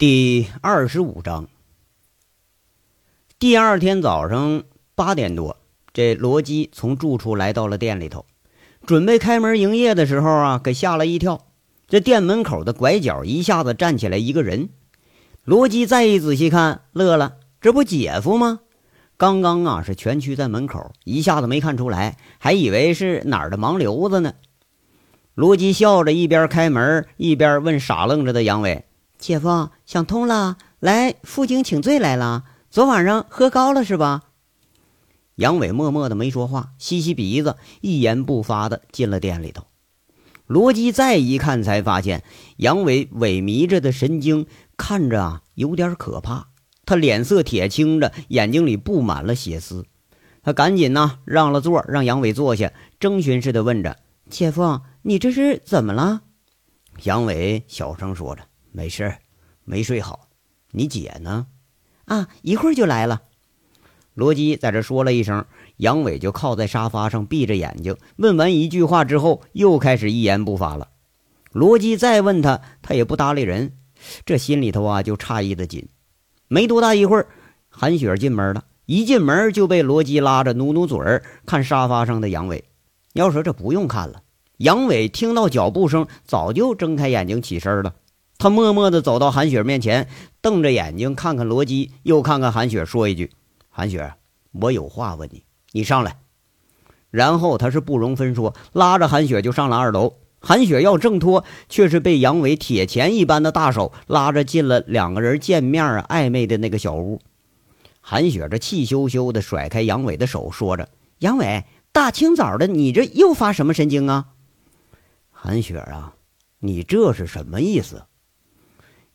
第二十五章。第二天早上八点多，这罗基从住处来到了店里头，准备开门营业的时候啊，给吓了一跳。这店门口的拐角一下子站起来一个人，罗基再一仔细看，乐了，这不姐夫吗？刚刚啊是蜷曲在门口，一下子没看出来，还以为是哪儿的盲流子呢。罗基笑着一边开门一边问傻愣着的杨伟。姐夫想通了，来负荆请罪来了。昨晚上喝高了是吧？杨伟默默的没说话，吸吸鼻子，一言不发的进了店里头。罗辑再一看，才发现杨伟萎靡着的神经看着啊有点可怕。他脸色铁青着，眼睛里布满了血丝。他赶紧呢让了座，让杨伟坐下，征询似的问着：“姐夫，你这是怎么了？”杨伟小声说着。没事，没睡好。你姐呢？啊，一会儿就来了。罗基在这说了一声，杨伟就靠在沙发上，闭着眼睛。问完一句话之后，又开始一言不发了。罗基再问他，他也不搭理人。这心里头啊，就诧异的紧。没多大一会儿，韩雪进门了。一进门就被罗基拉着，努努嘴儿看沙发上的杨伟。要说这不用看了，杨伟听到脚步声，早就睁开眼睛起身了。他默默地走到韩雪面前，瞪着眼睛看看罗辑，又看看韩雪，说一句：“韩雪，我有话问你，你上来。”然后他是不容分说，拉着韩雪就上了二楼。韩雪要挣脱，却是被杨伟铁钳一般的大手拉着进了两个人见面暧昧的那个小屋。韩雪这气羞羞的甩开杨伟的手，说着：“杨伟，大清早的，你这又发什么神经啊？”韩雪啊，你这是什么意思？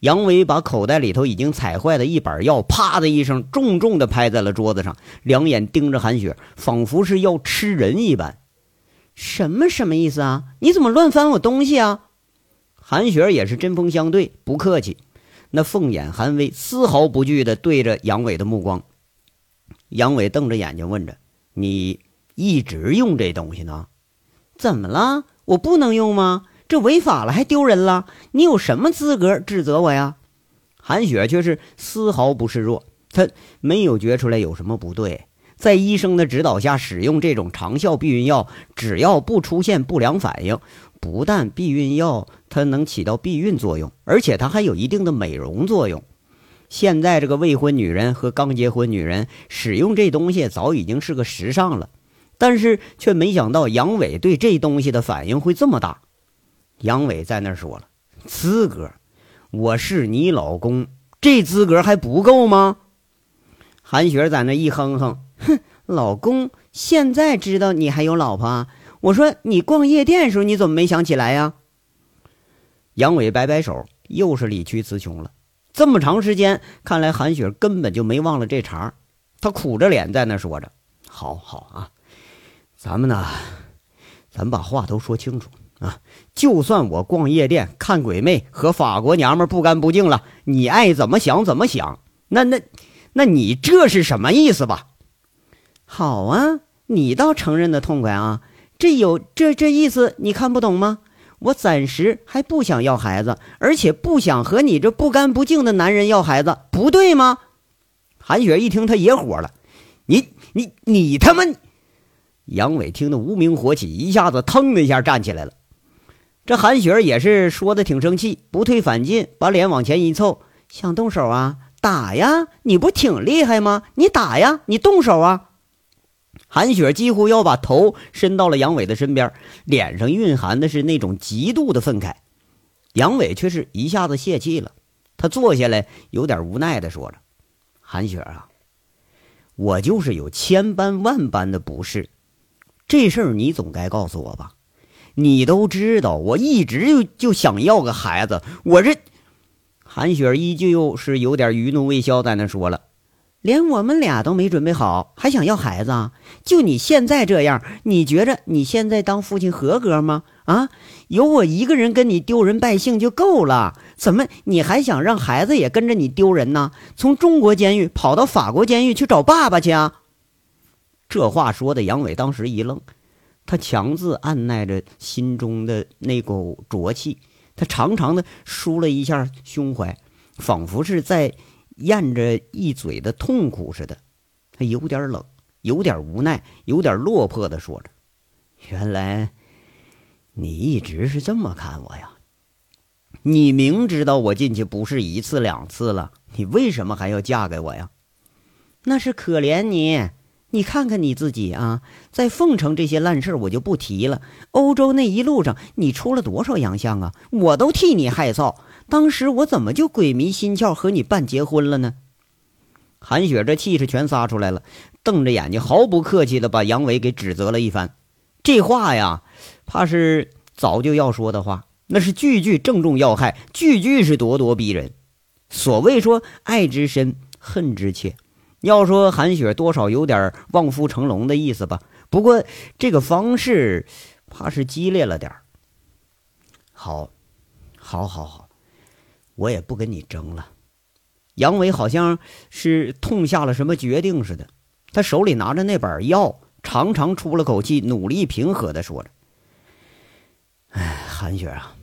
杨伟把口袋里头已经踩坏的一板药，啪的一声重重的拍在了桌子上，两眼盯着韩雪，仿佛是要吃人一般。什么什么意思啊？你怎么乱翻我东西啊？韩雪也是针锋相对，不客气，那凤眼寒微，丝毫不惧的对着杨伟的目光。杨伟瞪着眼睛问着：“你一直用这东西呢？怎么了？我不能用吗？”这违法了还丢人了？你有什么资格指责我呀？韩雪却是丝毫不示弱，她没有觉出来有什么不对。在医生的指导下使用这种长效避孕药，只要不出现不良反应，不但避孕药它能起到避孕作用，而且它还有一定的美容作用。现在这个未婚女人和刚结婚女人使用这东西早已经是个时尚了，但是却没想到杨伟对这东西的反应会这么大。杨伟在那说了：“资格，我是你老公，这资格还不够吗？”韩雪在那一哼哼：“哼，老公，现在知道你还有老婆？我说你逛夜店的时候你怎么没想起来呀？”杨伟摆摆手，又是理屈词穷了。这么长时间，看来韩雪根本就没忘了这茬。他苦着脸在那说着：“好好啊，咱们呢，咱把话都说清楚。”啊！就算我逛夜店看鬼魅和法国娘们不干不净了，你爱怎么想怎么想。那那，那你这是什么意思吧？好啊，你倒承认的痛快啊！这有这这意思，你看不懂吗？我暂时还不想要孩子，而且不想和你这不干不净的男人要孩子，不对吗？韩雪一听，他也火了。你你你他妈！杨伟听得无名火起，一下子腾的一下站起来了。这韩雪也是说的挺生气，不退反进，把脸往前一凑，想动手啊？打呀！你不挺厉害吗？你打呀！你动手啊！韩雪几乎要把头伸到了杨伟的身边，脸上蕴含的是那种极度的愤慨。杨伟却是一下子泄气了，他坐下来，有点无奈的说着：“韩雪啊，我就是有千般万般的不是，这事儿你总该告诉我吧。”你都知道，我一直就就想要个孩子。我这，韩雪依旧是有点余怒未消，在那说了：“连我们俩都没准备好，还想要孩子啊？就你现在这样，你觉着你现在当父亲合格吗？啊，有我一个人跟你丢人败兴就够了，怎么你还想让孩子也跟着你丢人呢？从中国监狱跑到法国监狱去找爸爸去啊？”这话说的，杨伟当时一愣。他强自按耐着心中的那股浊气，他长长的舒了一下胸怀，仿佛是在咽着一嘴的痛苦似的。他有点冷，有点无奈，有点落魄的说着：“原来你一直是这么看我呀？你明知道我进去不是一次两次了，你为什么还要嫁给我呀？”那是可怜你。你看看你自己啊，在凤城这些烂事儿我就不提了。欧洲那一路上，你出了多少洋相啊？我都替你害臊。当时我怎么就鬼迷心窍和你办结婚了呢？韩雪这气势全撒出来了，瞪着眼睛，毫不客气的把杨伟给指责了一番。这话呀，怕是早就要说的话，那是句句正中要害，句句是咄咄逼人。所谓说爱之深，恨之切。要说韩雪多少有点望夫成龙的意思吧，不过这个方式怕是激烈了点好，好，好，好，我也不跟你争了。杨伟好像是痛下了什么决定似的，他手里拿着那本药，长长出了口气，努力平和的说着：“哎，韩雪啊，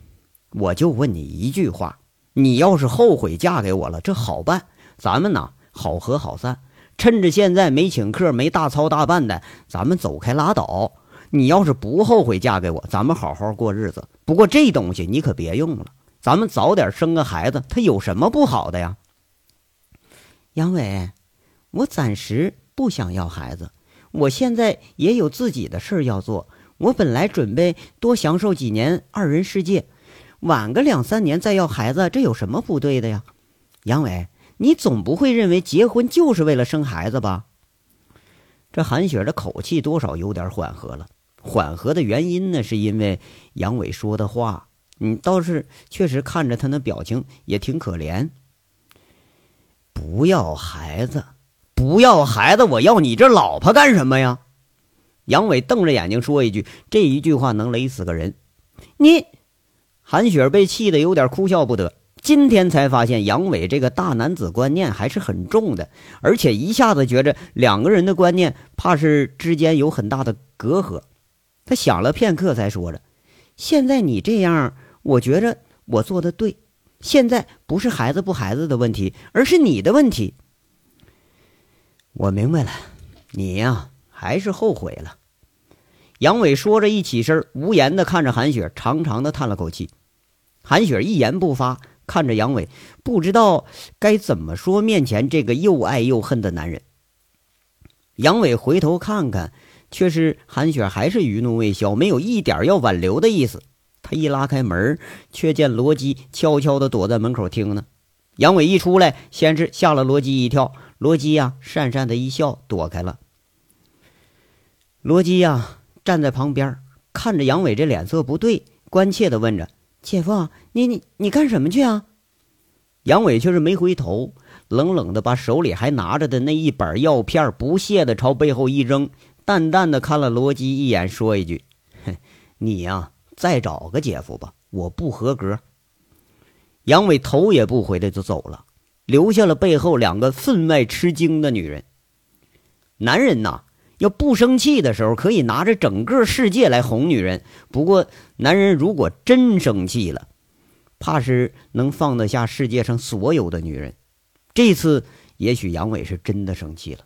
我就问你一句话，你要是后悔嫁给我了，这好办，咱们呢好合好散。”趁着现在没请客、没大操大办的，咱们走开拉倒。你要是不后悔嫁给我，咱们好好过日子。不过这东西你可别用了，咱们早点生个孩子，他有什么不好的呀？杨伟，我暂时不想要孩子，我现在也有自己的事儿要做。我本来准备多享受几年二人世界，晚个两三年再要孩子，这有什么不对的呀？杨伟。你总不会认为结婚就是为了生孩子吧？这韩雪的口气多少有点缓和了。缓和的原因呢，是因为杨伟说的话。你倒是确实看着他那表情也挺可怜。不要孩子，不要孩子，我要你这老婆干什么呀？杨伟瞪着眼睛说一句：“这一句话能勒死个人。”你，韩雪被气得有点哭笑不得。今天才发现杨伟这个大男子观念还是很重的，而且一下子觉着两个人的观念怕是之间有很大的隔阂。他想了片刻，才说着：“现在你这样，我觉着我做的对。现在不是孩子不孩子的问题，而是你的问题。”我明白了，你呀还是后悔了。杨伟说着，一起身，无言的看着韩雪，长长的叹了口气。韩雪一言不发。看着杨伟，不知道该怎么说面前这个又爱又恨的男人。杨伟回头看看，却是韩雪还是余怒未消，没有一点要挽留的意思。他一拉开门，却见罗辑悄悄地躲在门口听呢。杨伟一出来，先是吓了罗辑一跳，罗辑呀讪讪的一笑，躲开了。罗辑呀站在旁边，看着杨伟这脸色不对，关切地问着。姐夫，你你你干什么去啊？杨伟却是没回头，冷冷的把手里还拿着的那一板药片不屑的朝背后一扔，淡淡的看了罗辑一眼，说一句：“哼，你呀，再找个姐夫吧，我不合格。”杨伟头也不回的就走了，留下了背后两个分外吃惊的女人。男人呐。要不生气的时候，可以拿着整个世界来哄女人。不过，男人如果真生气了，怕是能放得下世界上所有的女人。这次，也许杨伟是真的生气了。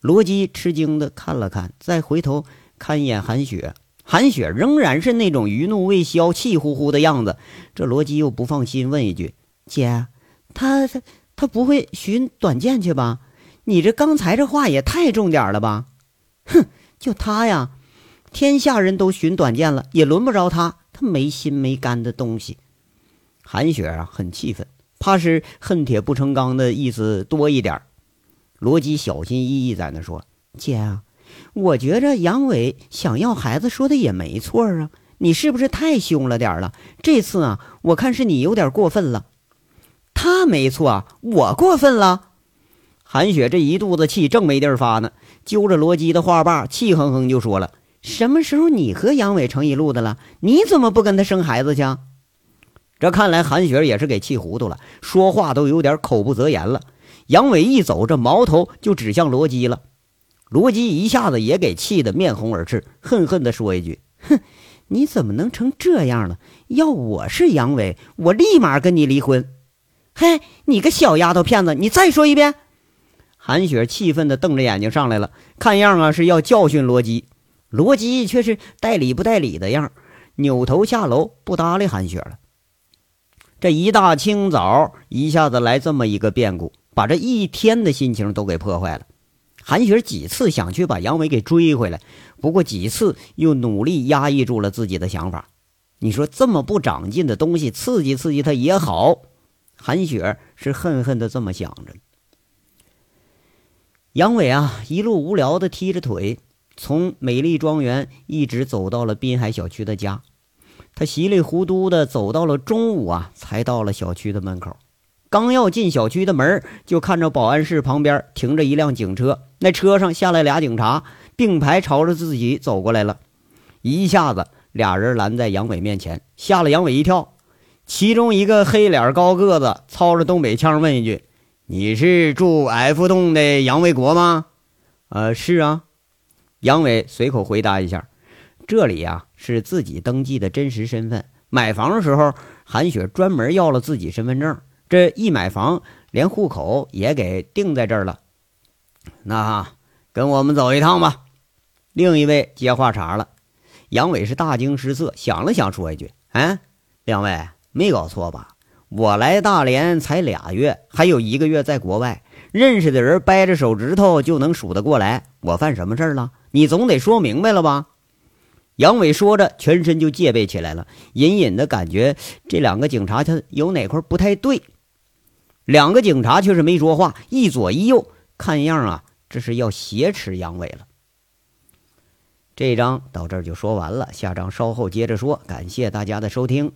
罗辑吃惊的看了看，再回头看一眼韩雪，韩雪仍然是那种余怒未消、气呼呼的样子。这罗辑又不放心，问一句：“姐，他他他不会寻短见去吧？”你这刚才这话也太重点了吧！哼，就他呀，天下人都寻短见了，也轮不着他。没心没肝的东西。韩雪啊，很气愤，怕是恨铁不成钢的意思多一点。罗辑小心翼翼在那说：“姐啊，我觉着杨伟想要孩子说的也没错啊，你是不是太凶了点了？这次啊，我看是你有点过分了。他没错，我过分了。”韩雪这一肚子气正没地儿发呢，揪着罗辑的话把，气哼哼就说了：“什么时候你和杨伟成一路的了？你怎么不跟他生孩子去？”这看来韩雪也是给气糊涂了，说话都有点口不择言了。杨伟一走，这矛头就指向罗基了。罗基一下子也给气得面红耳赤，恨恨地说一句：“哼，你怎么能成这样了？要我是杨伟，我立马跟你离婚。”嘿，你个小丫头片子，你再说一遍！韩雪气愤地瞪着眼睛上来了，看样啊是要教训罗基。罗辑却是带理不带理的样，扭头下楼不搭理韩雪了。这一大清早，一下子来这么一个变故，把这一天的心情都给破坏了。韩雪几次想去把杨伟给追回来，不过几次又努力压抑住了自己的想法。你说这么不长进的东西，刺激刺激他也好。韩雪是恨恨的这么想着。杨伟啊，一路无聊的踢着腿，从美丽庄园一直走到了滨海小区的家。他稀里糊涂的走到了中午啊，才到了小区的门口。刚要进小区的门，就看着保安室旁边停着一辆警车，那车上下来俩警察，并排朝着自己走过来了。一下子，俩人拦在杨伟面前，吓了杨伟一跳。其中一个黑脸高个子操着东北腔问一句：“你是住 F 栋的杨卫国吗？”“呃，是啊。”杨伟随口回答一下。这里呀是自己登记的真实身份。买房的时候，韩雪专门要了自己身份证。这一买房，连户口也给定在这儿了。那跟我们走一趟吧。另一位接话茬了。杨伟是大惊失色，想了想，说一句：“哎，两位没搞错吧？我来大连才俩月，还有一个月在国外，认识的人掰着手指头就能数得过来。我犯什么事儿了？你总得说明白了吧？”杨伟说着，全身就戒备起来了，隐隐的感觉这两个警察他有哪块不太对。两个警察却是没说话，一左一右，看样啊，这是要挟持杨伟了。这章到这儿就说完了，下章稍后接着说。感谢大家的收听。